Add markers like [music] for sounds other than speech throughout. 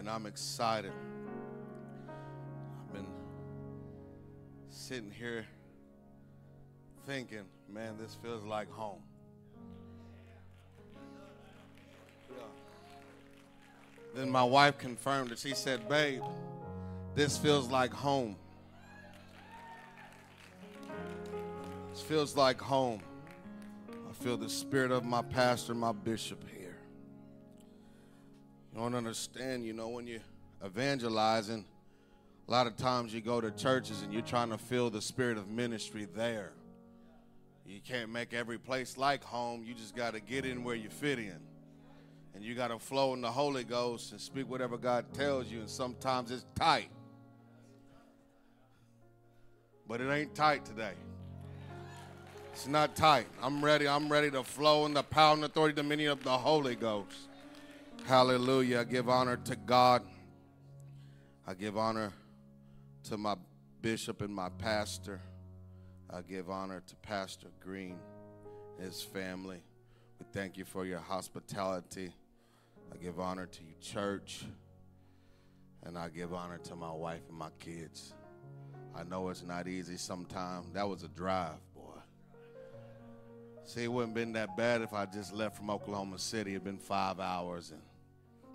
and I'm excited. I've been sitting here thinking, man, this feels like home. Then my wife confirmed it. She said, babe, this feels like home. This feels like home. I feel the spirit of my pastor, my bishop here. Don't understand, you know, when you're evangelizing, a lot of times you go to churches and you're trying to feel the spirit of ministry there. You can't make every place like home. You just got to get in where you fit in. And you got to flow in the Holy Ghost and speak whatever God tells you. And sometimes it's tight. But it ain't tight today. It's not tight. I'm ready. I'm ready to flow in the power and authority, dominion of the Holy Ghost. Hallelujah. I give honor to God. I give honor to my bishop and my pastor. I give honor to Pastor Green, his family. We thank you for your hospitality. I give honor to you, church. And I give honor to my wife and my kids. I know it's not easy sometimes. That was a drive, boy. See, it wouldn't been that bad if I just left from Oklahoma City. It'd been five hours and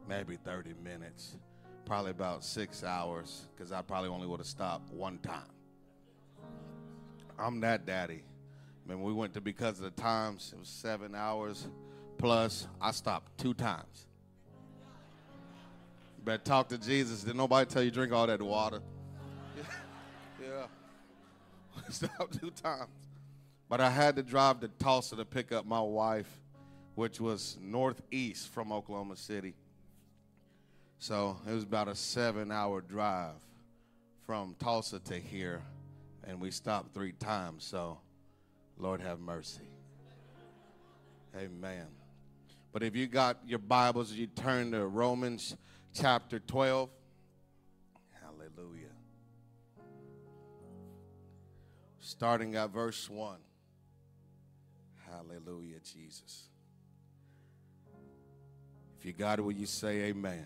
maybe 30 minutes. Probably about six hours, because I probably only would have stopped one time. I'm that daddy. When we went to because of the times, it was seven hours plus. I stopped two times. better talk to Jesus. Did nobody tell you drink all that water? [laughs] yeah. [laughs] Stopped two times. But I had to drive to Tulsa to pick up my wife, which was northeast from Oklahoma City. So it was about a seven hour drive from Tulsa to here and we stopped three times. So, Lord have mercy. Amen. But if you got your Bibles, you turn to Romans chapter 12. Hallelujah. Starting at verse 1. Hallelujah, Jesus. If you got it, will you say amen?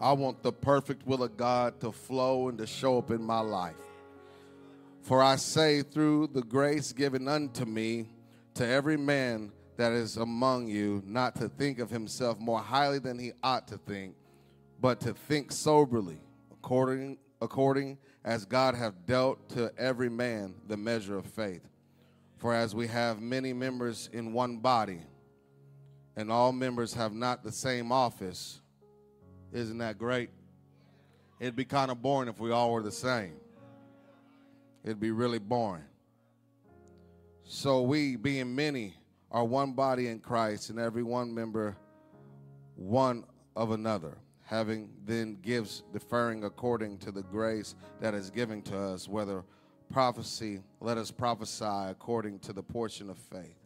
I want the perfect will of God to flow and to show up in my life. For I say, through the grace given unto me, to every man that is among you, not to think of himself more highly than he ought to think, but to think soberly, according, according as God hath dealt to every man the measure of faith. For as we have many members in one body, and all members have not the same office, isn't that great? It'd be kind of boring if we all were the same it'd be really boring. So we, being many, are one body in Christ, and every one member one of another, having then gifts differing according to the grace that is given to us, whether prophecy, let us prophesy according to the portion of faith.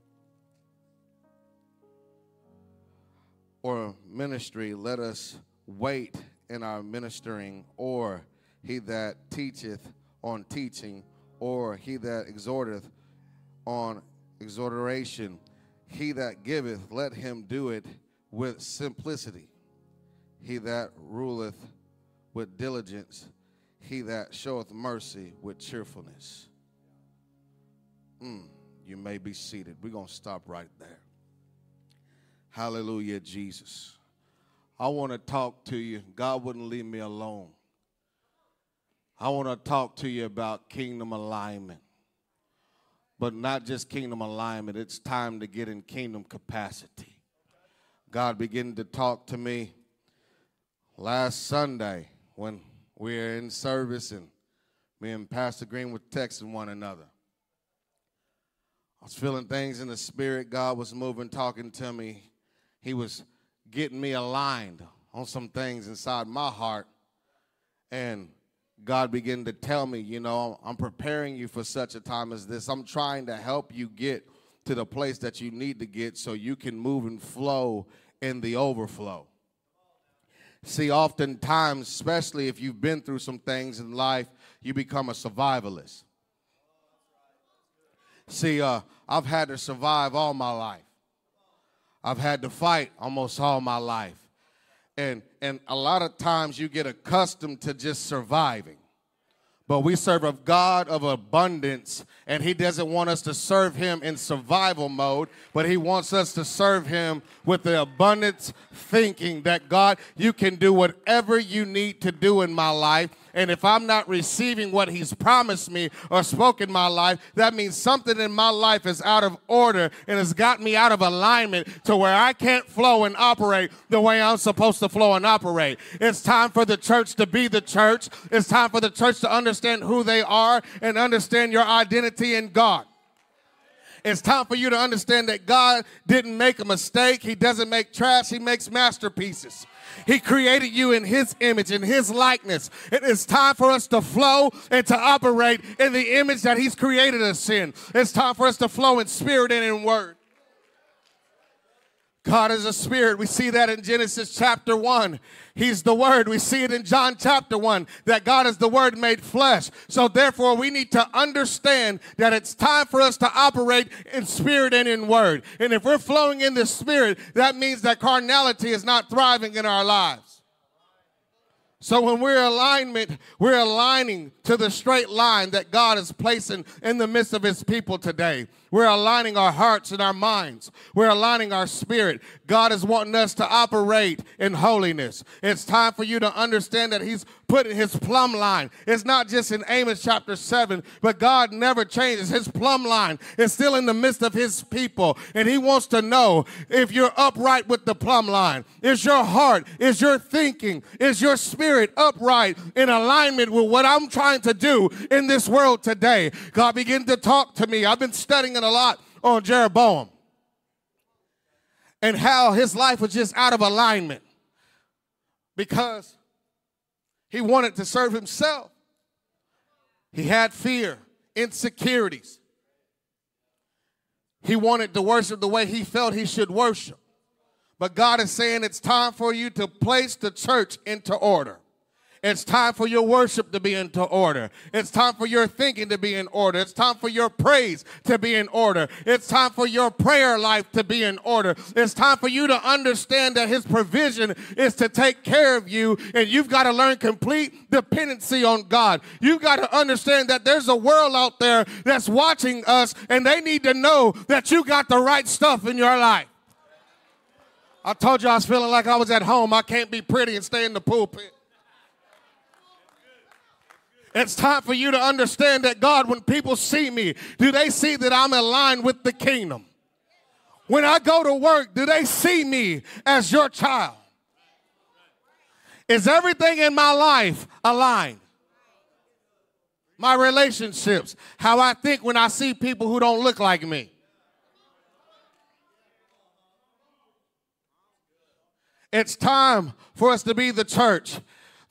Or ministry, let us wait in our ministering, or he that teacheth on teaching, or he that exhorteth on exhortation. He that giveth, let him do it with simplicity. He that ruleth with diligence, he that showeth mercy with cheerfulness. Mm, you may be seated. We're going to stop right there. Hallelujah, Jesus. I want to talk to you. God wouldn't leave me alone. I want to talk to you about kingdom alignment. But not just kingdom alignment, it's time to get in kingdom capacity. God began to talk to me last Sunday when we were in service and me and Pastor Green were texting one another. I was feeling things in the spirit. God was moving, talking to me. He was getting me aligned on some things inside my heart. And God began to tell me, you know, I'm preparing you for such a time as this. I'm trying to help you get to the place that you need to get so you can move and flow in the overflow. See, oftentimes, especially if you've been through some things in life, you become a survivalist. See, uh, I've had to survive all my life. I've had to fight almost all my life. And, and a lot of times you get accustomed to just surviving. But we serve a God of abundance, and He doesn't want us to serve Him in survival mode, but He wants us to serve Him with the abundance thinking that God, you can do whatever you need to do in my life, and if I'm not receiving what He's promised me or spoken my life, that means something in my life is out of order and has got me out of alignment to where I can't flow and operate the way I'm supposed to flow and operate. It's time for the church to be the church. It's time for the church to understand who they are and understand your identity in God. It's time for you to understand that God didn't make a mistake. He doesn't make trash, He makes masterpieces. He created you in His image, in His likeness. It is time for us to flow and to operate in the image that He's created us in. It's time for us to flow in spirit and in word. God is a spirit. We see that in Genesis chapter 1. He's the Word. We see it in John chapter 1 that God is the Word made flesh. So, therefore, we need to understand that it's time for us to operate in spirit and in Word. And if we're flowing in the Spirit, that means that carnality is not thriving in our lives. So when we're alignment, we're aligning to the straight line that God is placing in the midst of his people today. We're aligning our hearts and our minds. We're aligning our spirit. God is wanting us to operate in holiness. It's time for you to understand that He's putting His plumb line. It's not just in Amos chapter 7, but God never changes. His plumb line is still in the midst of His people. And He wants to know if you're upright with the plumb line. Is your heart, is your thinking, is your spirit upright in alignment with what I'm trying to do in this world today? God began to talk to me. I've been studying a lot on Jeroboam and how his life was just out of alignment because he wanted to serve himself. He had fear, insecurities. He wanted to worship the way he felt he should worship. But God is saying it's time for you to place the church into order. It's time for your worship to be into order. It's time for your thinking to be in order. It's time for your praise to be in order. It's time for your prayer life to be in order. It's time for you to understand that His provision is to take care of you, and you've got to learn complete dependency on God. You've got to understand that there's a world out there that's watching us, and they need to know that you got the right stuff in your life. I told you I was feeling like I was at home. I can't be pretty and stay in the pulpit. It's time for you to understand that God, when people see me, do they see that I'm aligned with the kingdom? When I go to work, do they see me as your child? Is everything in my life aligned? My relationships, how I think when I see people who don't look like me. It's time for us to be the church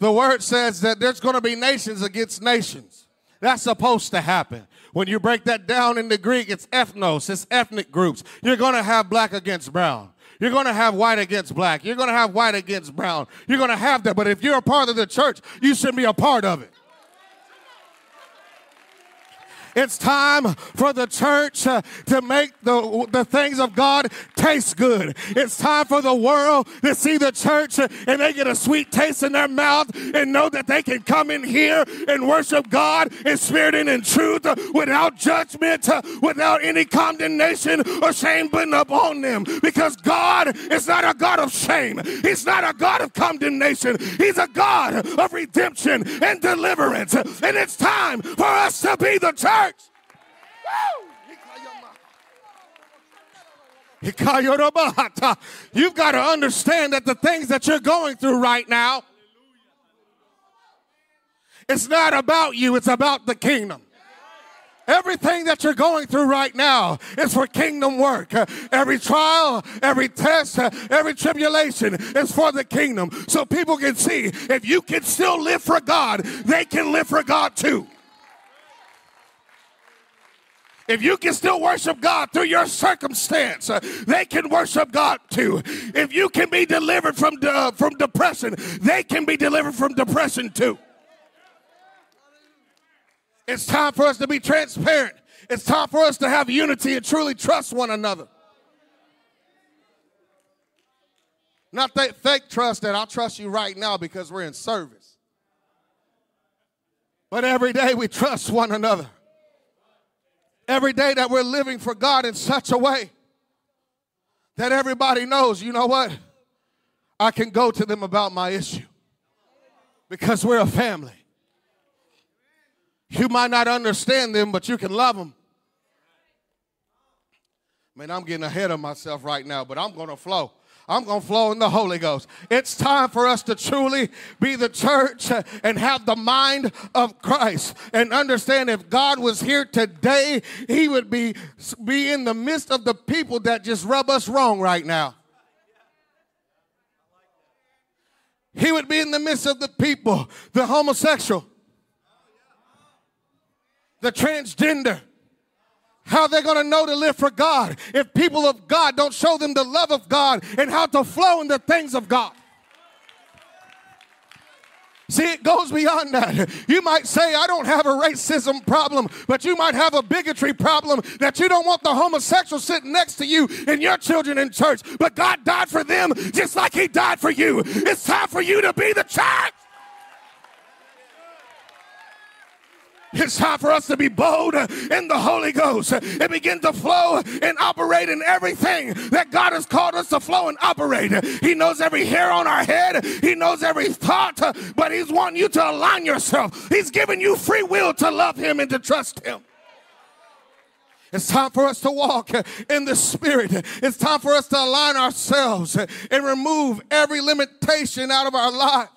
the word says that there's going to be nations against nations. That's supposed to happen. When you break that down in the Greek, it's ethnos, it's ethnic groups. You're going to have black against brown. You're going to have white against black. You're going to have white against brown. You're going to have that. But if you're a part of the church, you should be a part of it. It's time for the church uh, to make the, the things of God taste good. It's time for the world to see the church uh, and they get a sweet taste in their mouth and know that they can come in here and worship God in spirit and in truth uh, without judgment, without any condemnation or shame putting up on them. Because God is not a God of shame. He's not a God of condemnation. He's a God of redemption and deliverance. And it's time for us to be the church church. You've got to understand that the things that you're going through right now, it's not about you, it's about the kingdom. Everything that you're going through right now is for kingdom work. Every trial, every test, every tribulation is for the kingdom. So people can see if you can still live for God, they can live for God too. If you can still worship God through your circumstance, uh, they can worship God too. If you can be delivered from, uh, from depression, they can be delivered from depression too. It's time for us to be transparent. It's time for us to have unity and truly trust one another. Not that fake trust that I'll trust you right now because we're in service. But every day we trust one another. Every day that we're living for God in such a way that everybody knows, you know what? I can go to them about my issue because we're a family. You might not understand them, but you can love them. Man, I'm getting ahead of myself right now, but I'm going to flow. I'm going to flow in the Holy Ghost. It's time for us to truly be the church and have the mind of Christ and understand if God was here today, he would be, be in the midst of the people that just rub us wrong right now. He would be in the midst of the people, the homosexual, the transgender. How they're going to know to live for God if people of God don't show them the love of God and how to flow in the things of God. See, it goes beyond that. You might say, I don't have a racism problem, but you might have a bigotry problem that you don't want the homosexual sitting next to you and your children in church. But God died for them just like He died for you. It's time for you to be the church. It's time for us to be bold in the Holy Ghost and begin to flow and operate in everything that God has called us to flow and operate. He knows every hair on our head, He knows every thought, but He's wanting you to align yourself. He's given you free will to love Him and to trust Him. It's time for us to walk in the Spirit. It's time for us to align ourselves and remove every limitation out of our lives.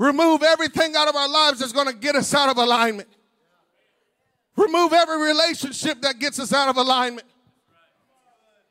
Remove everything out of our lives that's going to get us out of alignment. Remove every relationship that gets us out of alignment.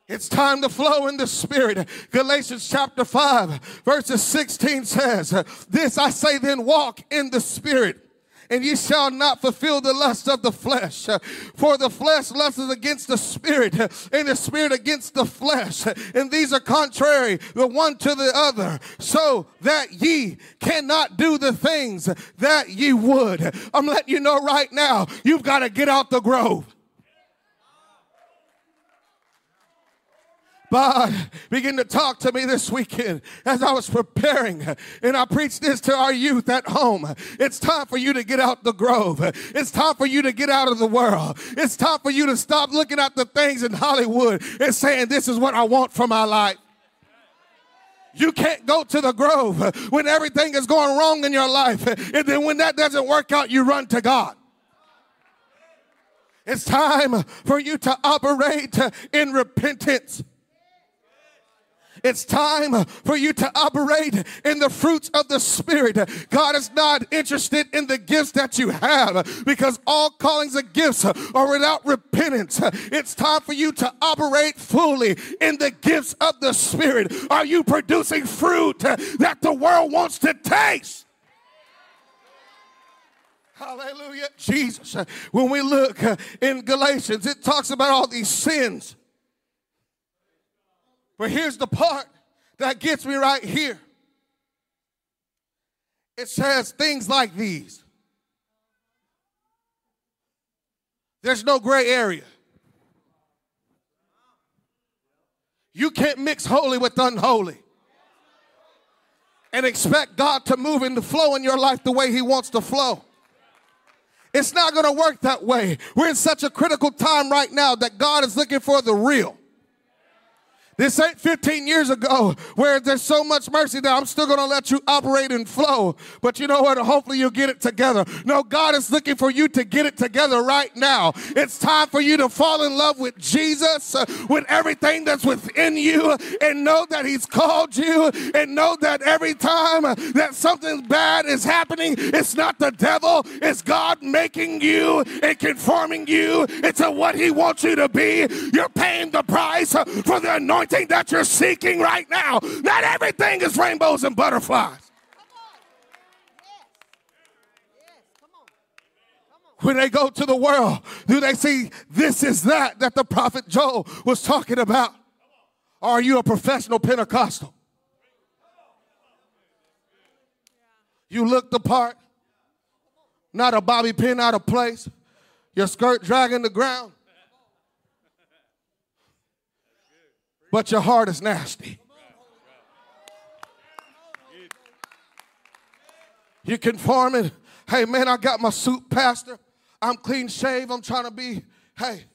It's time to flow in the Spirit. Galatians chapter 5, verses 16 says, This I say then, walk in the Spirit and ye shall not fulfill the lust of the flesh. For the flesh lusts against the spirit, and the spirit against the flesh. And these are contrary the one to the other, so that ye cannot do the things that ye would. I'm letting you know right now, you've got to get out the grove. God began to talk to me this weekend as I was preparing. And I preached this to our youth at home. It's time for you to get out the grove. It's time for you to get out of the world. It's time for you to stop looking at the things in Hollywood and saying, This is what I want for my life. You can't go to the grove when everything is going wrong in your life. And then when that doesn't work out, you run to God. It's time for you to operate in repentance. It's time for you to operate in the fruits of the Spirit. God is not interested in the gifts that you have because all callings and gifts are without repentance. It's time for you to operate fully in the gifts of the Spirit. Are you producing fruit that the world wants to taste? Hallelujah. Jesus. When we look in Galatians, it talks about all these sins but here's the part that gets me right here it says things like these there's no gray area. You can't mix holy with unholy and expect God to move and to flow in your life the way He wants to flow. It's not going to work that way. We're in such a critical time right now that God is looking for the real This ain't 15 years ago where there's so much mercy that I'm still going to let you operate and flow. But you know what? Hopefully you'll get it together. No, God is looking for you to get it together right now. It's time for you to fall in love with Jesus, uh, with everything that's within you, and know that He's called you, and know that every time that something bad is happening, it's not the devil, it's God making you and conforming you into what He wants you to be. You're paying the price for the anointing that you're seeking right now. Not everything is rainbows and butterflies. When they go to the world, do they see this is that that the prophet Joel was talking about? are you a professional Pentecostal? You look the part, not a bobby pin out of place, your skirt dragging the ground. But your heart is nasty. You conforming. Hey, man, I got my suit, Pastor. I'm clean shave. I'm trying to be, hey.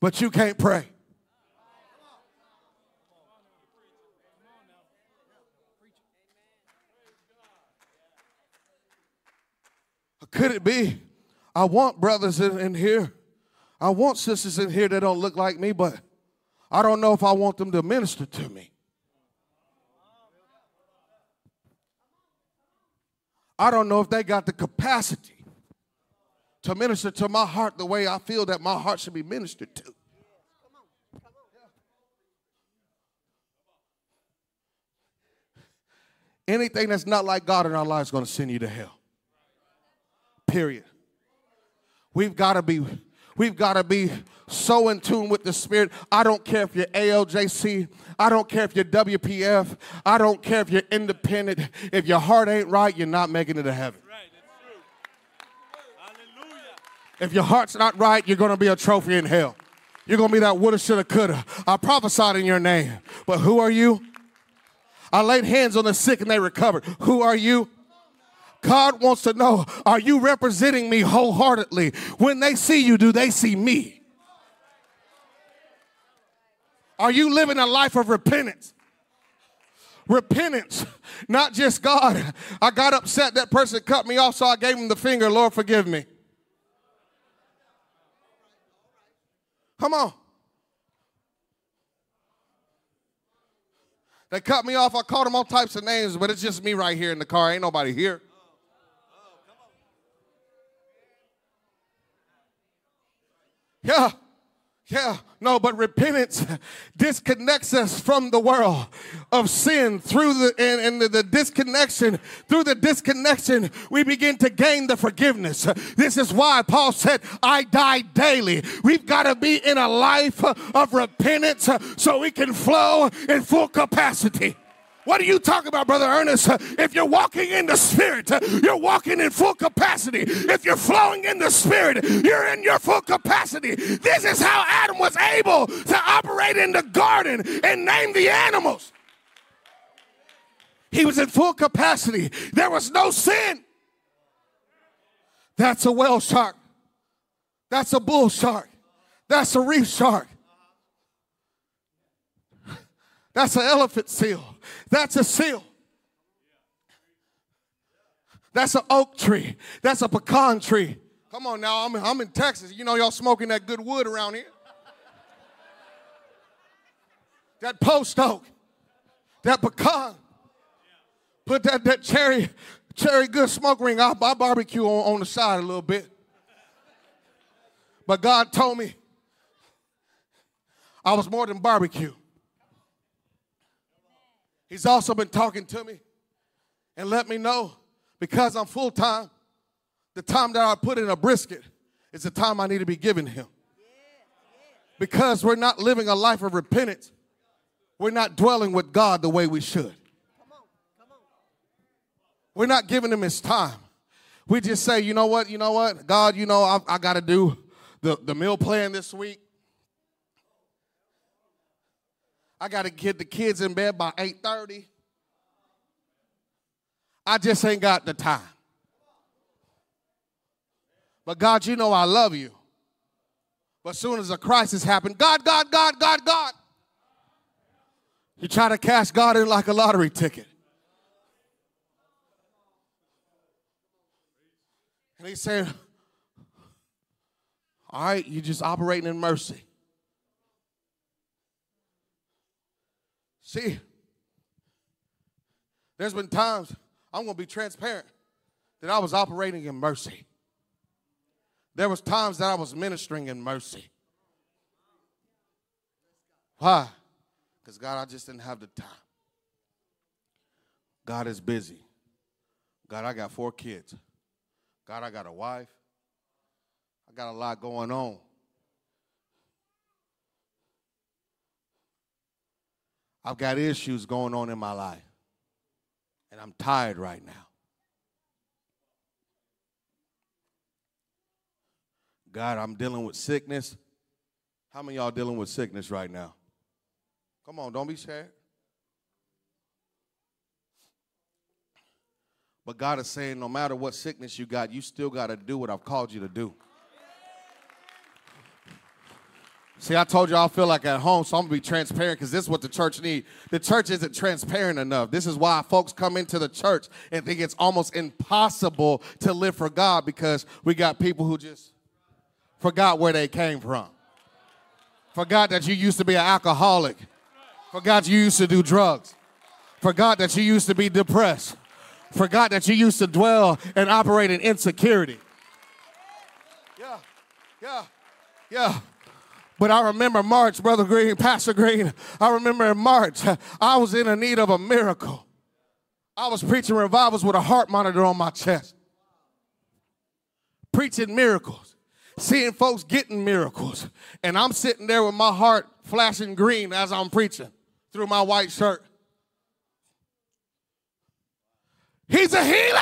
But you can't pray. Could it be? I want brothers in, in here I want sisters in here that don't look like me, but I don't know if I want them to minister to me. I don't know if they got the capacity to minister to my heart the way I feel that my heart should be ministered to. Anything that's not like God in our lives is going to send you to hell. Period. We've got to be We've got to be so in tune with the Spirit. I don't care if you're ALJC. I don't care if you're WPF. I don't care if you're independent. If your heart ain't right, you're not making it to heaven. If your heart's not right, you're going to be a trophy in hell. You're going to be that woulda, shoulda, coulda. I prophesied in your name. But who are you? I laid hands on the sick and they recovered. Who are you? God wants to know are you representing me wholeheartedly? When they see you, do they see me? Are you living a life of repentance? Repentance, not just God. I got upset that person cut me off, so I gave him the finger. Lord, forgive me. Come on. They cut me off. I called them all types of names, but it's just me right here in the car. Ain't nobody here. Yeah. Yeah, no, but repentance disconnects us from the world of sin through the and, and the, the, disconnection. Through the disconnection, we begin to gain the forgiveness. This is why Paul said, I die daily. We've got to be in a life of repentance so we can flow in full capacity. What are you talking about, Brother Earnest? If you're walking in the Spirit, you're walking in full capacity. If you're flowing in the Spirit, you're in your full capacity. This is how Adam was able to operate in the garden and name the animals. He was in full capacity. There was no sin. That's a whale shark. That's a bull shark. That's a reef shark. That's an elephant seal. That's a seal. That's an oak tree. That's a pecan tree. Come on now, I'm, I'm in Texas. You know, y'all smoking that good wood around here. That post oak, that pecan. Put that, that cherry, cherry good smoke ring. I, I barbecue on, on the side a little bit. But God told me I was more than barbecue. He's also been talking to me and let me know because I'm full time, the time that I put in a brisket is the time I need to be giving him. Because we're not living a life of repentance, we're not dwelling with God the way we should. We're not giving him his time. We just say, you know what, you know what, God, you know, I, I got to do the, the meal plan this week. I got to get the kids in bed by 8:30. I just ain't got the time. But God, you know I love you. But soon as a crisis happened, God, God, God, God, God. You try to cash God in like a lottery ticket. And he said, All right, you're just operating in mercy. See, there's been times, I'm going to be transparent, that I was operating in mercy. There was times that I was ministering in mercy. Why? Because God, I just didn't have the time. God is busy. God, I got four kids. God, I got a wife. I got a lot going on. I've got issues going on in my life. And I'm tired right now. God, I'm dealing with sickness. How many y'all dealing with sickness right now? Come on, don't be scared. But God is saying, no matter what sickness you got, you still got to do what I've called you to do. See, I told you I feel like at home, so I'm gonna be transparent because this is what the church needs. The church isn't transparent enough. This is why folks come into the church and think it's almost impossible to live for God because we got people who just forgot where they came from. Forgot that you used to be an alcoholic. Forgot you used to do drugs. Forgot that you used to be depressed. Forgot that you used to dwell and operate in insecurity. Yeah, yeah, yeah. But I remember March, Brother Green, Pastor Green. I remember in March, I was in a need of a miracle. I was preaching revivals with a heart monitor on my chest, preaching miracles, seeing folks getting miracles. And I'm sitting there with my heart flashing green as I'm preaching through my white shirt. He's a healer.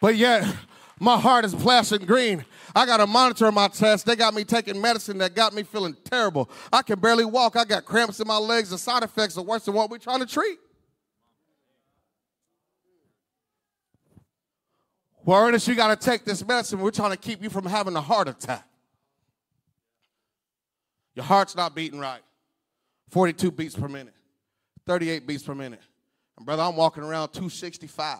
But yet, my heart is flashing green I got a monitor on my chest. They got me taking medicine that got me feeling terrible. I can barely walk. I got cramps in my legs. The side effects are worse than what we're trying to treat. Well, Earnest, you got to take this medicine. We're trying to keep you from having a heart attack. Your heart's not beating right. 42 beats per minute, 38 beats per minute. And brother, I'm walking around 265.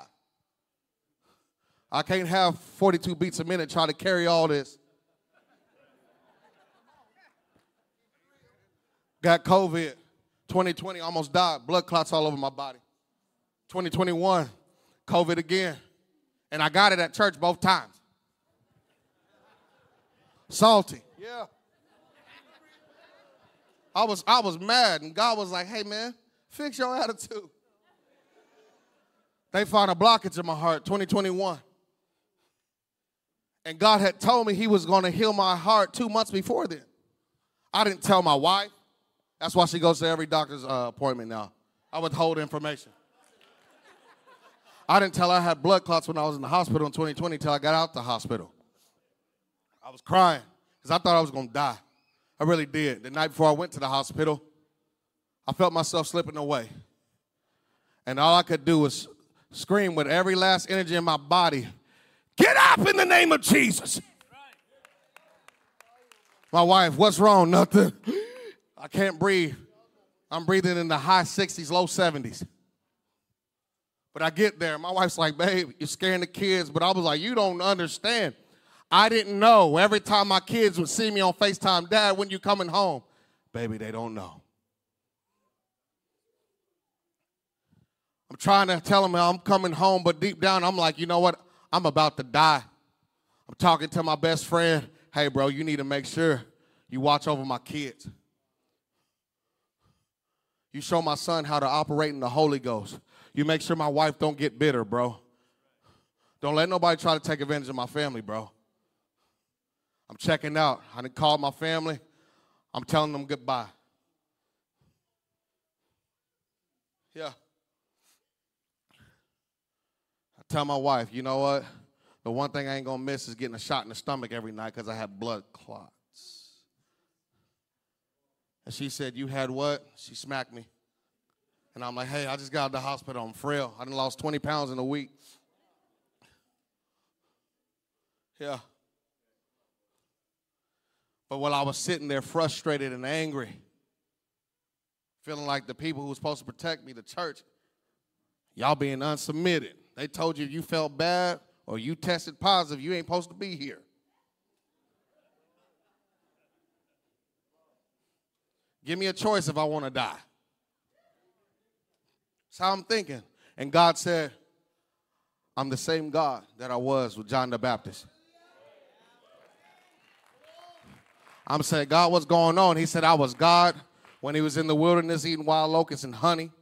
I can't have 42 beats a minute trying to carry all this. Got COVID. 2020, almost died. Blood clots all over my body. 2021, COVID again. And I got it at church both times. Salty. Yeah. I was I was mad, and God was like, hey man, fix your attitude. They found a blockage in my heart, 2021. And God had told me He was going to heal my heart two months before then. I didn't tell my wife. That's why she goes to every doctor's uh, appointment now. I withhold information. I didn't tell her I had blood clots when I was in the hospital in 2020 until I got out the hospital. I was crying because I thought I was going to die. I really did. The night before I went to the hospital, I felt myself slipping away. And all I could do was scream with every last energy in my body Get up in the name of Jesus. My wife, what's wrong? Nothing. I can't breathe. I'm breathing in the high 60s, low 70s. But I get there. My wife's like, babe, you're scaring the kids. But I was like, you don't understand. I didn't know. Every time my kids would see me on FaceTime, Dad, when you coming home? Baby, they don't know. I'm trying to tell them I'm coming home, but deep down, I'm like, you know what? I'm about to die. I'm talking to my best friend. Hey, bro, you need to make sure you watch over my kids. You show my son how to operate in the Holy Ghost. You make sure my wife don't get bitter, bro. Don't let nobody try to take advantage of my family, bro. I'm checking out. I didn't call my family. I'm telling them goodbye. Yeah. Tell my wife, you know what? The one thing I ain't gonna miss is getting a shot in the stomach every night because I have blood clots. And she said, You had what? She smacked me. And I'm like, Hey, I just got out of the hospital. I'm frail. I done lost 20 pounds in a week. Yeah. But while I was sitting there frustrated and angry, feeling like the people who were supposed to protect me, the church, y'all being unsubmitted. They told you you felt bad or you tested positive, you ain't supposed to be here. Give me a choice if I want to die. That's how I'm thinking. And God said, I'm the same God that I was with John the Baptist. I'm saying, God, what's going on? He said, I was God when he was in the wilderness eating wild locusts and honey.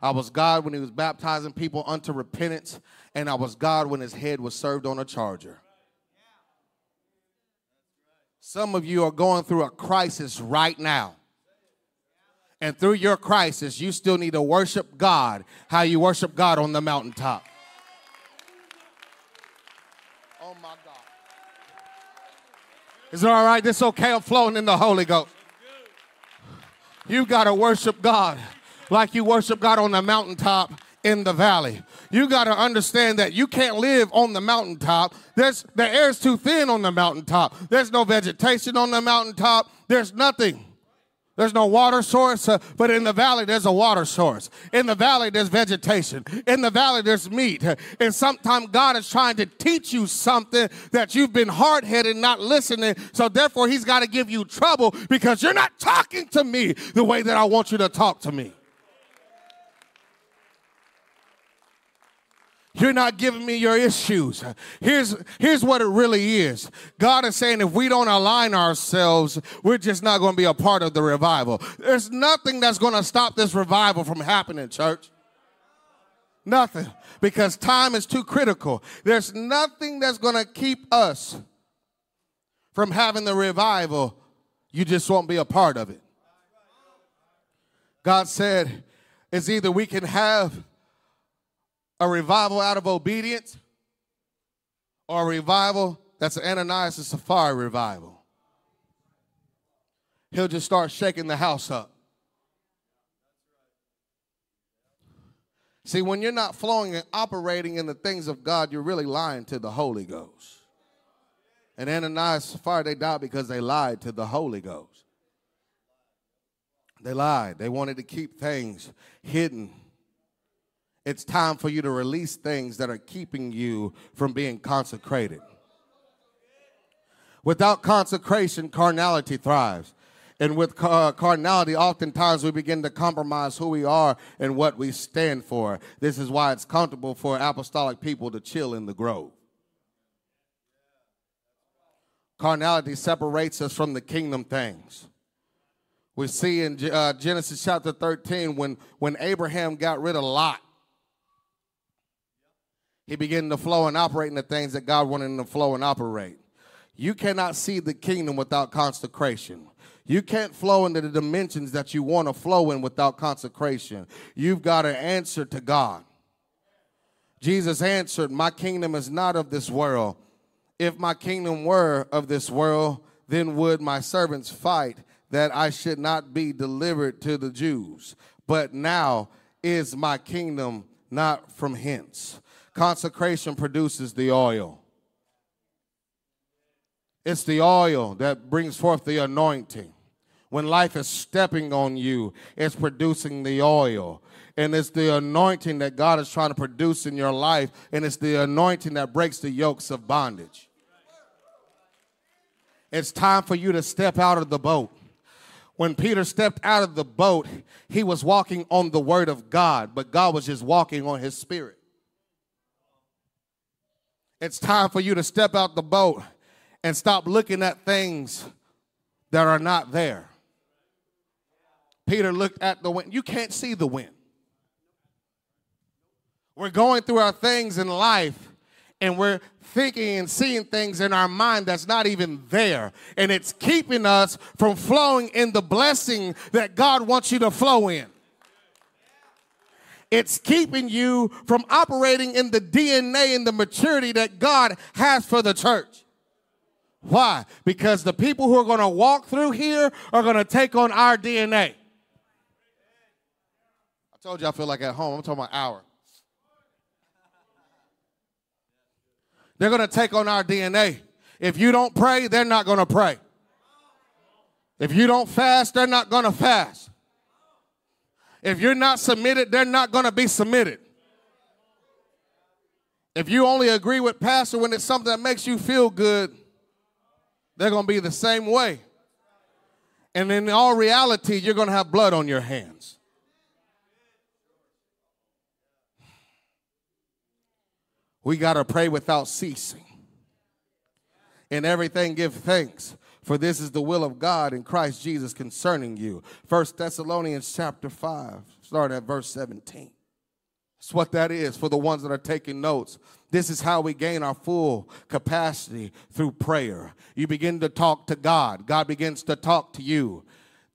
I was God when he was baptizing people unto repentance. And I was God when his head was served on a charger. Some of you are going through a crisis right now. And through your crisis, you still need to worship God how you worship God on the mountaintop. Oh my God. Is it all right? This okay? I'm flowing in the Holy Ghost. You got to worship God like you worship God on the mountaintop in the valley. You got to understand that you can't live on the mountaintop. There's the air's too thin on the mountaintop. There's no vegetation on the mountaintop. There's nothing. There's no water source, uh, but in the valley, there's a water source. In the valley, there's vegetation. In the valley, there's meat. And sometimes God is trying to teach you something that you've been hard headed, not listening. So therefore, He's got to give you trouble because you're not talking to me the way that I want you to talk to me. You're not giving me your issues. Here's, here's what it really is God is saying if we don't align ourselves, we're just not going to be a part of the revival. There's nothing that's going to stop this revival from happening, church. Nothing. Because time is too critical. There's nothing that's going to keep us from having the revival. You just won't be a part of it. God said, it's either we can have a revival out of obedience or a revival that's an Ananias and Sapphira revival. He'll just start shaking the house up. See, when you're not flowing and operating in the things of God, you're really lying to the Holy Ghost. And Ananias and Sapphira, they died because they lied to the Holy Ghost. They lied. They wanted to keep things hidden it's time for you to release things that are keeping you from being consecrated. Without consecration, carnality thrives. And with carnality, oftentimes we begin to compromise who we are and what we stand for. This is why it's comfortable for apostolic people to chill in the grove. Carnality separates us from the kingdom things. We see in uh, Genesis chapter 13 when, when Abraham got rid of Lot he began to flow and operate in the things that God wanted him to flow and operate. You cannot see the kingdom without consecration. You can't flow into the dimensions that you want to flow in without consecration. You've got to answer to God. Jesus answered, My kingdom is not of this world. If my kingdom were of this world, then would my servants fight that I should not be delivered to the Jews. But now is my kingdom not from hence. Consecration produces the oil. It's the oil that brings forth the anointing. When life is stepping on you, it's producing the oil. And it's the anointing that God is trying to produce in your life. And it's the anointing that breaks the yokes of bondage. It's time for you to step out of the boat. When Peter stepped out of the boat, he was walking on the word of God, but God was just walking on his spirit. It's time for you to step out the boat and stop looking at things that are not there. Peter looked at the wind. You can't see the wind. We're going through our things in life and we're thinking and seeing things in our mind that's not even there. And it's keeping us from flowing in the blessing that God wants you to flow in. It's keeping you from operating in the DNA and the maturity that God has for the church. Why? Because the people who are going to walk through here are going to take on our DNA. I told you I feel like at home. I'm talking about hour. They're going to take on our DNA. If you don't pray, they're not going to pray. If you don't fast, they're not going to fast. If you're not submitted, they're not going to be submitted. If you only agree with pastor when it's something that makes you feel good, they're going to be the same way. And in all reality, you're going to have blood on your hands. We got to pray without ceasing. In everything, give thanks, for this is the will of God in Christ Jesus concerning you. First Thessalonians chapter 5, start at verse 17. That's what that is for the ones that are taking notes. This is how we gain our full capacity through prayer. You begin to talk to God, God begins to talk to you.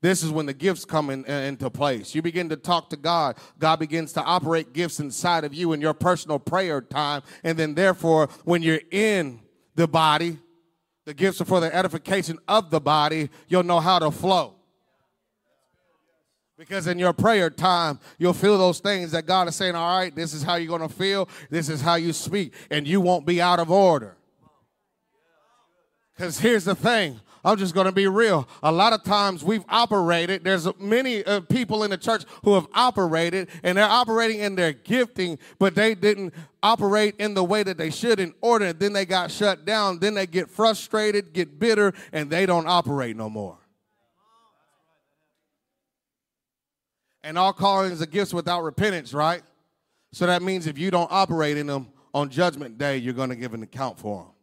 This is when the gifts come in, uh, into place. You begin to talk to God. God begins to operate gifts inside of you in your personal prayer time. And then, therefore, when you're in the body, the gifts are for the edification of the body, you'll know how to flow. Because in your prayer time, you'll feel those things that God is saying, all right, this is how you're going to feel, this is how you speak, and you won't be out of order. Because here's the thing I'm just going to be real. A lot of times we've operated, there's many uh, people in the church who have operated and they're operating in their gifting, but they didn't operate in the way that they should in order. Then they got shut down. Then they get frustrated, get bitter, and they don't operate no more. And all callings are gifts without repentance, right? So that means if you don't operate in them on judgment day, you're going to give an account for them.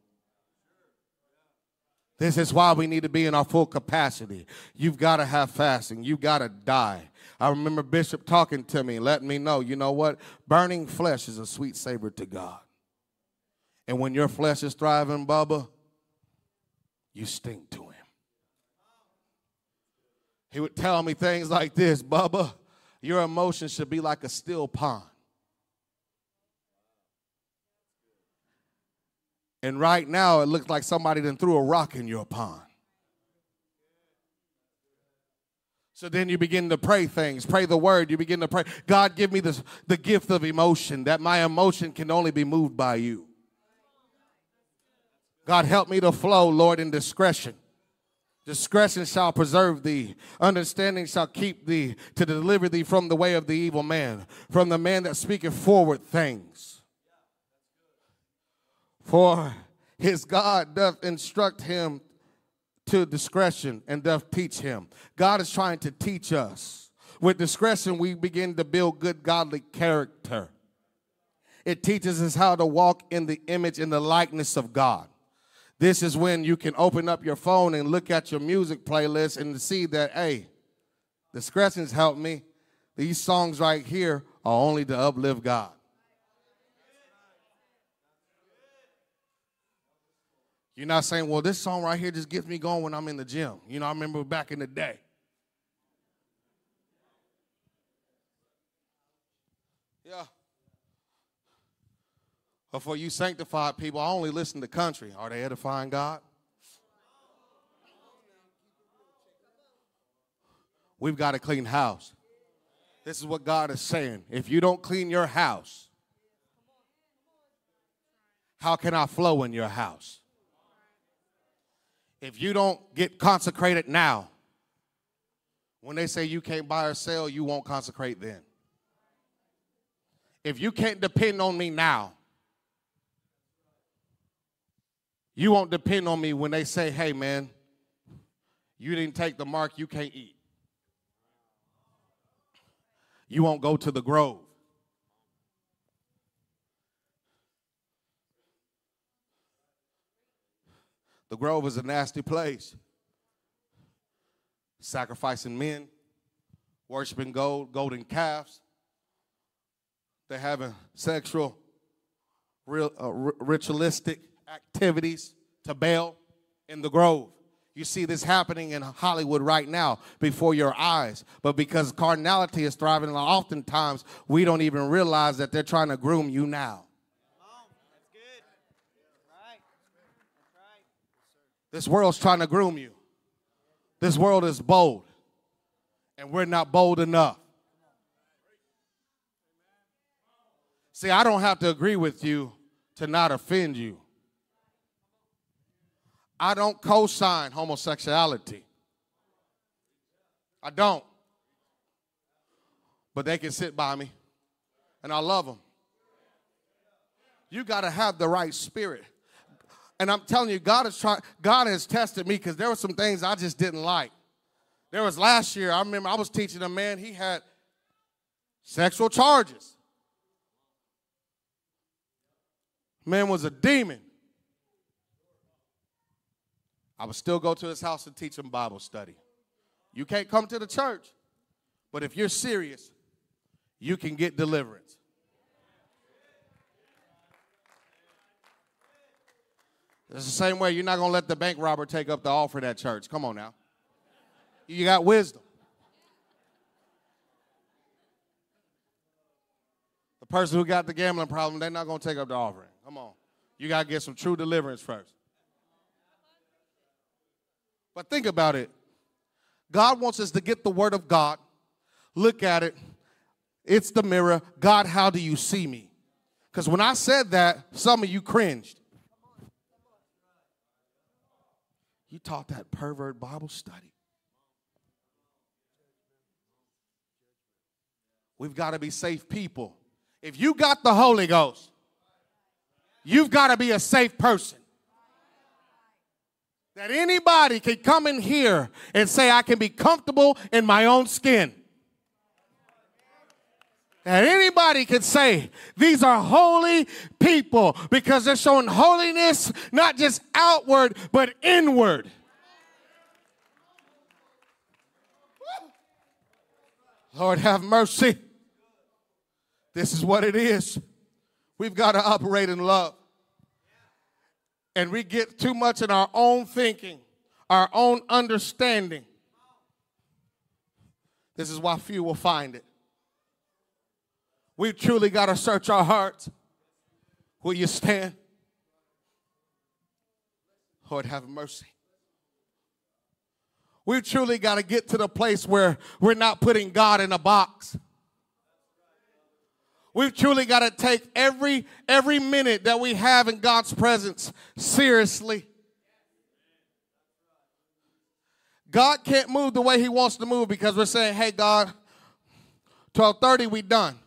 This is why we need to be in our full capacity. You've got to have fasting. You've got to die. I remember Bishop talking to me, letting me know, you know what? Burning flesh is a sweet savor to God. And when your flesh is thriving, Bubba, you stink to him. He would tell me things like this Bubba, your emotions should be like a still pond. And right now, it looks like somebody then threw a rock in your pond. So then you begin to pray things, pray the word. You begin to pray, God, give me this, the gift of emotion, that my emotion can only be moved by you. God, help me to flow, Lord, in discretion. Discretion shall preserve thee. Understanding shall keep thee to deliver thee from the way of the evil man, from the man that speaketh forward things. For his God doth instruct him to discretion and doth teach him. God is trying to teach us. With discretion, we begin to build good, godly character. It teaches us how to walk in the image and the likeness of God. This is when you can open up your phone and look at your music playlist and see that, hey, discretion's helped me. These songs right here are only to uplift God. You're not saying, well, this song right here just gets me going when I'm in the gym. You know, I remember back in the day. Yeah. But for you sanctified people, I only listen to country. Are they edifying God? We've got a clean house. This is what God is saying. If you don't clean your house, how can I flow in your house? If you don't get consecrated now, when they say you can't buy or sell, you won't consecrate then. If you can't depend on me now, You won't depend on me when they say, hey, man, you didn't take the mark, you can't eat. You won't go to the grove. The grove is a nasty place. Sacrificing men, worshiping gold, golden calves. They're having sexual, real, uh, ritualistic activities to Baal in the grove. You see this happening in Hollywood right now before your eyes. But because carnality is thriving, oftentimes we don't even realize that they're trying to groom you now. This world's trying to groom you. This world is bold, and we're not bold enough. See, I don't have to agree with you to not offend you. I don't co sign homosexuality. I don't. But they can sit by me, and I love them. You got to have the right spirit. And I'm telling you, God is trying, God has tested me because there were some things I just didn't like. There was last year, I remember I was teaching a man, he had sexual charges. Man was a demon. I would still go to his house and teach him Bible study. You can't come to the church, but if you're serious, you can get deliverance. It's the same way you're not going to let the bank robber take up the offering at church. Come on now. You got wisdom. The person who got the gambling problem, they're not going to take up the offering. Come on. You got to get some true deliverance first. But think about it. God wants us to get the word of God, look at it. It's the mirror. God, how do you see me? Because when I said that, some of you cringed. You taught that pervert Bible study. We've got to be safe people. If you got the Holy Ghost, you've got to be a safe person. That anybody can come in here and say, I can be comfortable in my own skin. That anybody can say these are holy people because they're showing holiness not just outward but inward. Lord, have mercy. This is what it is. We've got to operate in love. And we get too much in our own thinking, our own understanding. This is why few will find it. We've truly got to search our hearts. Will you stand? Lord, have mercy. We've truly got to get to the place where we're not putting God in a box. We've truly got to take every every minute that we have in God's presence seriously. God can't move the way he wants to move because we're saying, "Hey God, 12:30 we done."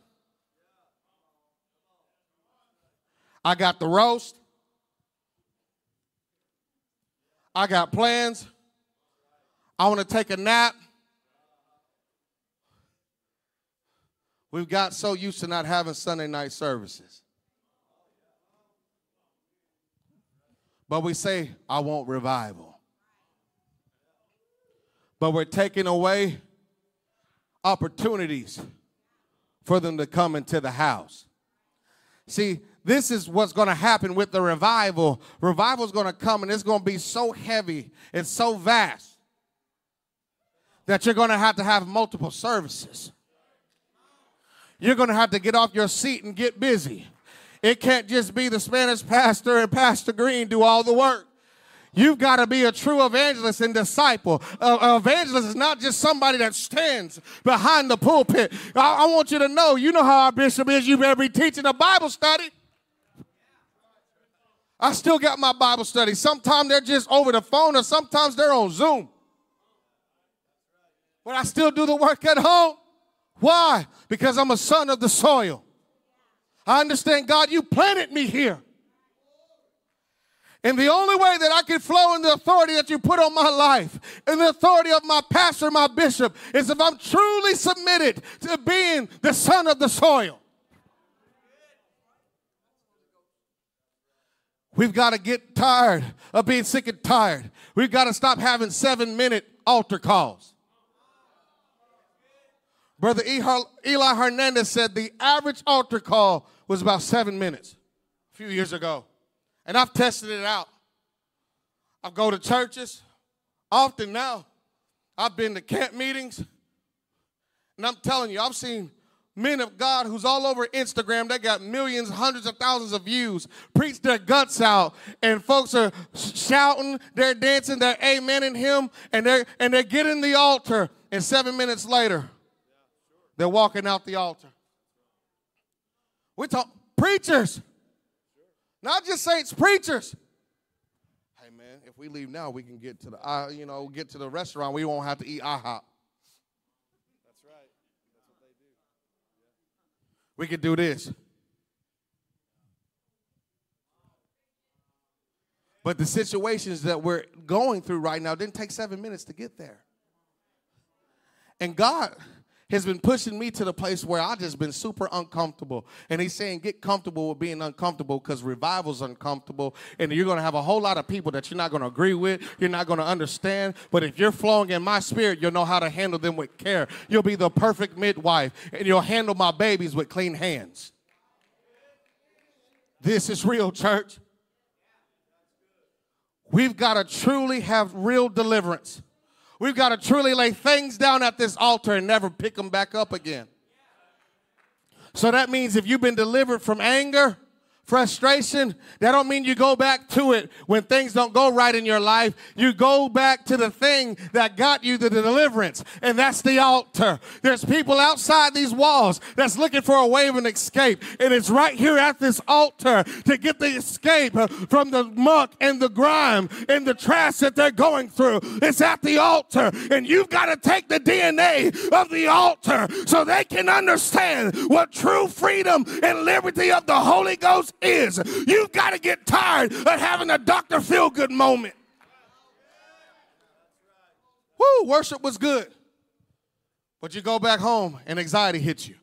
I got the roast. I got plans. I want to take a nap. We've got so used to not having Sunday night services. But we say, I want revival. But we're taking away opportunities for them to come into the house. See, this is what's going to happen with the revival. Revival is going to come and it's going to be so heavy and so vast that you're going to have to have multiple services you're going to have to get off your seat and get busy. It can't just be the Spanish pastor and Pastor Green do all the work. You've got to be a true evangelist and disciple. Evangelist is not just somebody that stands behind the pulpit. I, I want you to know, you know how our bishop is. You better be teaching a Bible study. I still got my Bible study. Sometimes they're just over the phone, or sometimes they're on Zoom. But I still do the work at home. Why? Because I'm a son of the soil. I understand, God, you planted me here. And the only way that I can flow in the authority that you put on my life and the authority of my pastor, my bishop, is if I'm truly submitted to being the son of the soil. We've got to get tired of being sick and tired. We've got to stop having seven minute altar calls. Brother Eli Hernandez said the average altar call was about seven minutes a few years ago. And I've tested it out. I go to churches often now. I've been to camp meetings. And I'm telling you, I've seen men of God who's all over Instagram. They got millions, hundreds of thousands of views, preach their guts out, and folks are shouting, they're dancing, they're amen amening him, and they're and they're getting the altar. And seven minutes later, they're walking out the altar. We talk preachers, not just saints, preachers. Hey man, if we leave now, we can get to the uh, you know get to the restaurant. We won't have to eat IHOP. That's right. That's what they do. Yeah. We could do this. But the situations that we're going through right now didn't take seven minutes to get there. And God has been pushing me to the place where I just been super uncomfortable. And he's saying, get comfortable with being uncomfortable because revival's uncomfortable. And you're going to have a whole lot of people that you're not going to agree with, you're not going to understand. But if you're flowing in my spirit, you'll know how to handle them with care. You'll be the perfect midwife, and you'll handle my babies with clean hands. This is real, church. We've got to truly have real deliverance. We've got to truly lay things down at this altar and never pick them back up again. So that means if you've been delivered from anger, frustration, that don't mean you go back to it when things don't go right in your life. You go back to the thing that got you the deliverance, and that's the altar. There's people outside these walls that's looking for a way of an escape, and it's right here at this altar to get the escape from the muck and the grime and the trash that they're going through. It's at the altar, and you've got to take the DNA of the altar so they can understand what true freedom and liberty of the Holy Ghost is. You've got to get tired of having a Dr. Feel Good moment. Woo, worship was good. But you go back home and anxiety hits you.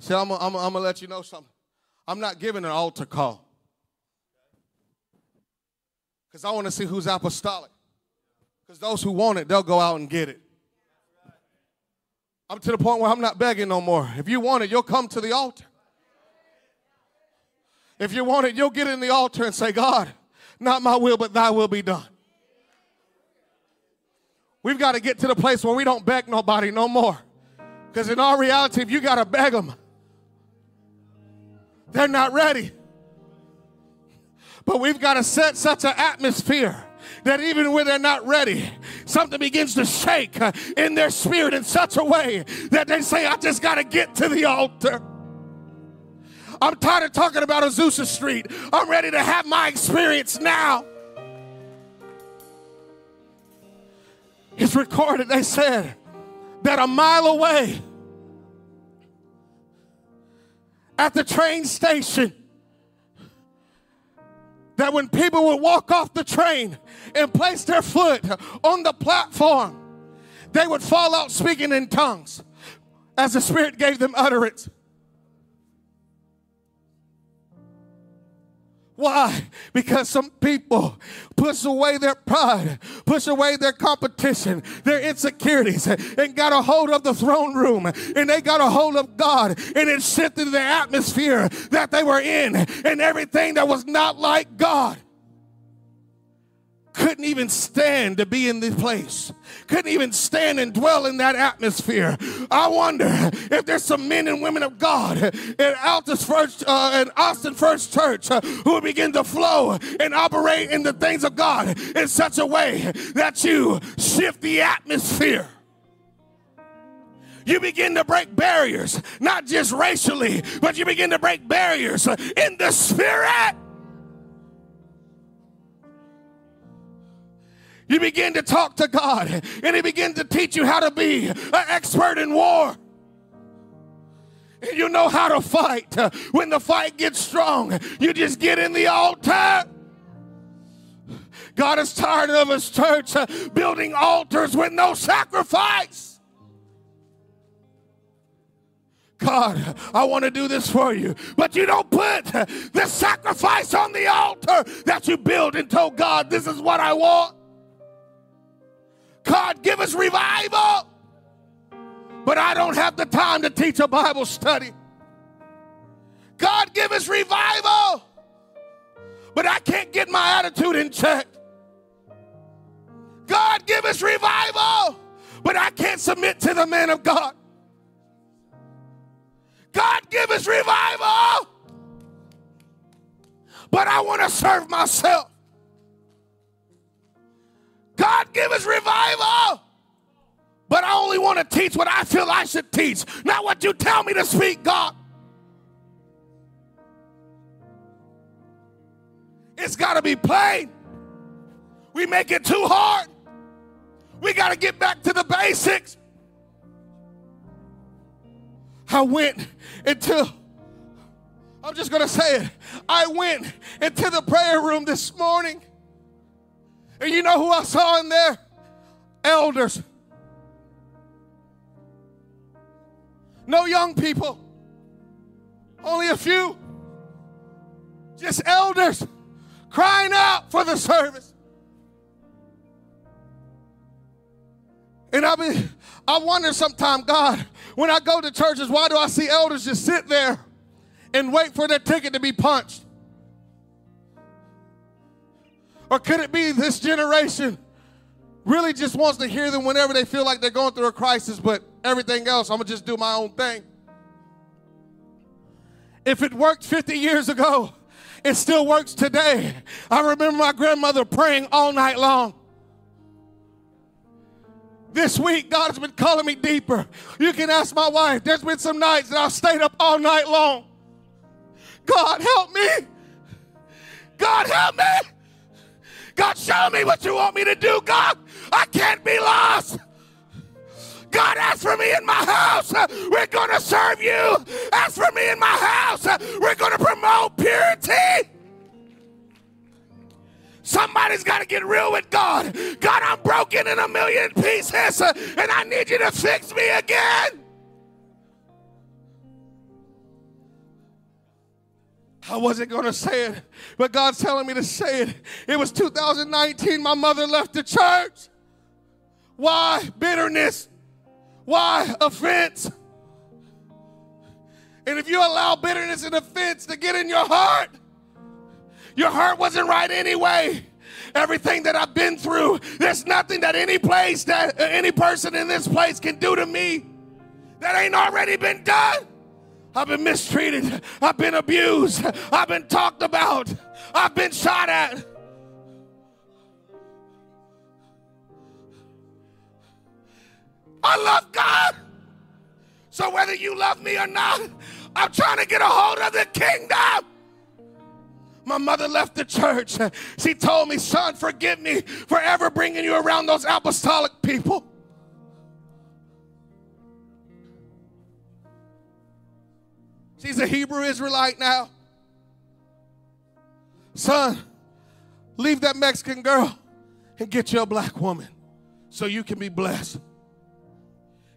See, I'm going to let you know something. I'm not giving an altar call because I want to see who's apostolic. Because those who want it, they'll go out and get it. I'm to the point where I'm not begging no more. If you want it, you'll come to the altar. If you want it, you'll get in the altar and say, God, not my will, but thy will be done. We've got to get to the place where we don't beg nobody no more. Because in our reality, if you got to beg them, they're not ready. But we've got to set such an atmosphere that even when they're not ready, something begins to shake uh, in their spirit in such a way that they say, I just got to get to the altar. I'm tired of talking about Azusa Street. I'm ready to have my experience now. It's recorded, they said, that a mile away at the train station, that when people would walk off the train and place their foot on the platform, they would fall out speaking in tongues as the Spirit gave them utterance. Why? Because some people push away their pride, push away their competition, their insecurities, and got a hold of the throne room, and they got a hold of God, and it shifted the atmosphere that they were in, and everything that was not like God couldn't even stand to be in this place, couldn't even stand and dwell in that atmosphere. I wonder if there's some men and women of God in Altus First, uh, in Austin First Church, uh, who will begin to flow and operate in the things of God in such a way that you shift the atmosphere. You begin to break barriers, not just racially, but you begin to break barriers in the spirit. You begin to talk to God, and He begins to teach you how to be an expert in war. And you know how to fight. When the fight gets strong, you just get in the altar. God is tired of His church building altars with no sacrifice. God, I want to do this for you. But you don't put the sacrifice on the altar that you build and tell God, this is what I want. God, give us revival. But I don't have the time to teach a Bible study. God, give us revival. But I can't get my attitude in check. God, give us revival. But I can't submit to the man of God. God, give us revival. But I want to serve myself. God, give us revival. But I only want to teach what I feel I should teach, not what you tell me to speak, God. It's got to be plain. We make it too hard. We got to get back to the basics. I went into, I'm just going to say it. I went into the prayer room this morning and you know who I saw in there? Elders. No young people. Only a few. Just elders crying out for the service. And I be, I wonder sometimes, God, when I go to churches, why do I see elders just sit there and wait for their ticket to be punched? Or could it be this generation really just wants to hear them whenever they feel like they're going through a crisis, but everything else, I'm gonna just do my own thing? If it worked 50 years ago, it still works today. I remember my grandmother praying all night long. This week, God has been calling me deeper. You can ask my wife. There's been some nights that I've stayed up all night long. God, help me. God, help me. God, show me what you want me to do. God, I can't be lost. God, ask for me in my house. We're going to serve you. Ask for me in my house. We're going to promote purity. Somebody's got to get real with God. God, I'm broken in a million pieces and I need you to fix me again. I wasn't going to say it, but God's telling me to say it. It was 2019. My mother left the church. Why? Bitterness. Why? Offense. And if you allow bitterness and offense to get in your heart, your heart wasn't right anyway. Everything that I've been through, there's nothing that any place that uh, any person in this place can do to me that ain't already been done. I've been mistreated. I've been abused. I've been talked about. I've been shot at. I love God. So whether you love me or not, I'm trying to get a hold of the kingdom. My mother left the church. She told me, son, forgive me for ever bringing you around those apostolic people. She's a Hebrew Israelite now. Son, leave that Mexican girl and get you a black woman so you can be blessed.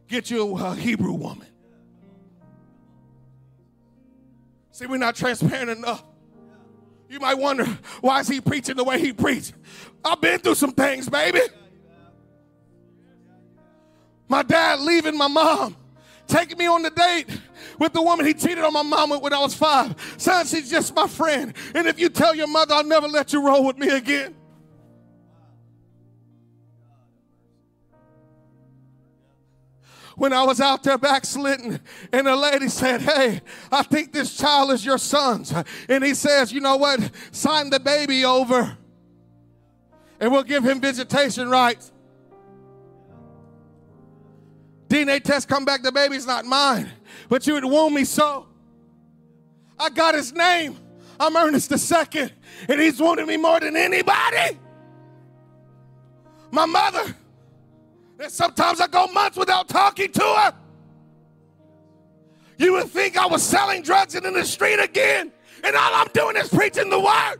Get you a Hebrew woman. See, we're not transparent enough. You might wonder, why is he preaching the way he preached? I've been through some things, baby. My dad leaving my mom, taking me on the date with the woman he cheated on my mom with when I was five. Son, she's just my friend. And if you tell your mother, I'll never let you roll with me again. when I was out there backsliding, and a lady said, Hey, I think this child is your son's. And he says, You know what? Sign the baby over, and we'll give him visitation rights. DNA test come back, the baby's not mine, but you would wound me so. I got his name. I'm Earnest II, and he's wounded me more than anybody. My mother and sometimes I go months without talking to her. You would think I was selling drugs and in the street again, and all I'm doing is preaching the word.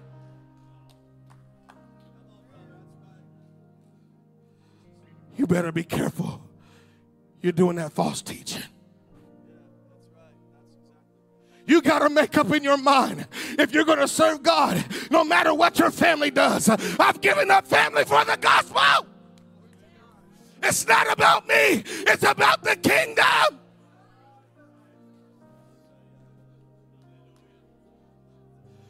You better be careful. You're doing that false teaching. You got to make up in your mind if you're going to serve God, no matter what your family does. I've given up family for the gospel. It's not about me, it's about the kingdom.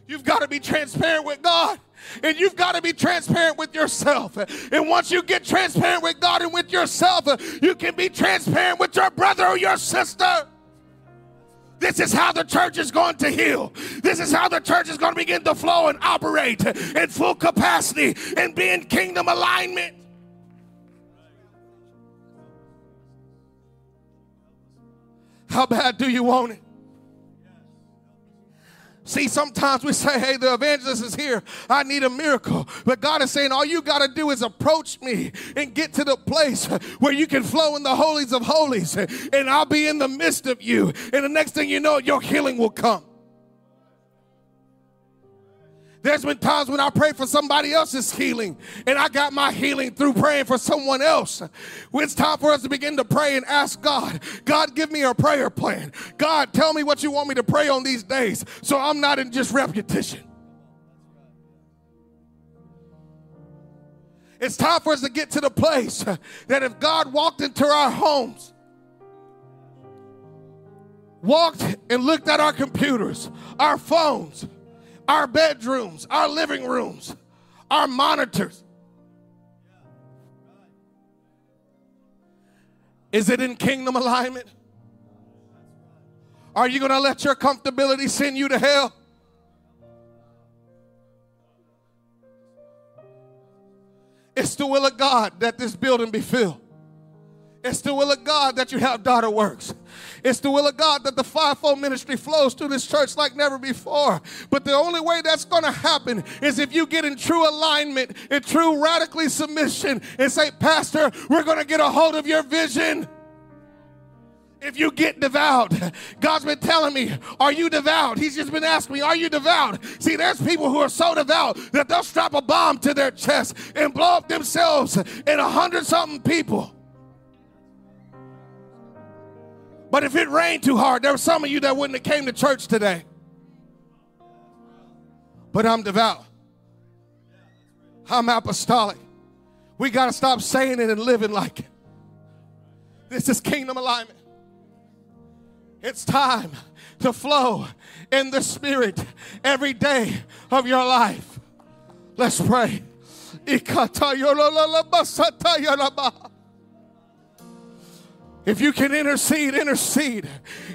You've got to be transparent with God. And you've got to be transparent with yourself. And once you get transparent with God and with yourself, you can be transparent with your brother or your sister. This is how the church is going to heal. This is how the church is going to begin to flow and operate in full capacity and be in kingdom alignment. How bad do you want it? See, sometimes we say, hey, the evangelist is here. I need a miracle. But God is saying, all you got to do is approach me and get to the place where you can flow in the holies of holies, and I'll be in the midst of you. And the next thing you know, your healing will come. There's been times when I pray for somebody else's healing, and I got my healing through praying for someone else. It's time for us to begin to pray and ask God, God, give me a prayer plan. God, tell me what you want me to pray on these days so I'm not in just repetition. It's time for us to get to the place that if God walked into our homes, walked and looked at our computers, our phones, our bedrooms, our living rooms, our monitors. Is it in kingdom alignment? Are you going to let your comfortability send you to hell? It's the will of God that this building be filled. It's the will of God that you have daughter works. It's the will of God that the fivefold ministry flows through this church like never before. But the only way that's going to happen is if you get in true alignment, in true radically submission, and say, Pastor, we're going to get a hold of your vision. If you get devout, God's been telling me, Are you devout? He's just been asking me, Are you devout? See, there's people who are so devout that they'll strap a bomb to their chest and blow up themselves and a hundred something people. But if it rained too hard, there were some of you that wouldn't have came to church today. But I'm devout. I'm apostolic. We got to stop saying it and living like it. This is kingdom alignment. It's time to flow in the spirit every day of your life. Let's pray. If you can intercede, intercede.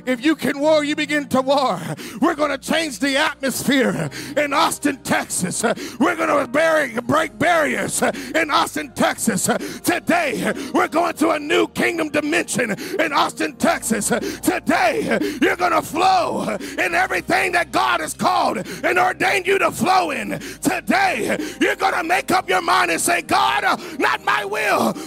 If you can war, you begin to war. We're going to change the atmosphere in Austin, Texas. We're going to break barriers in Austin, Texas. Today, we're going to a new kingdom dimension in Austin, Texas. Today, you're going to flow in everything that God has called and ordained you to flow in. Today, you're going to make up your mind and say, God, not my will,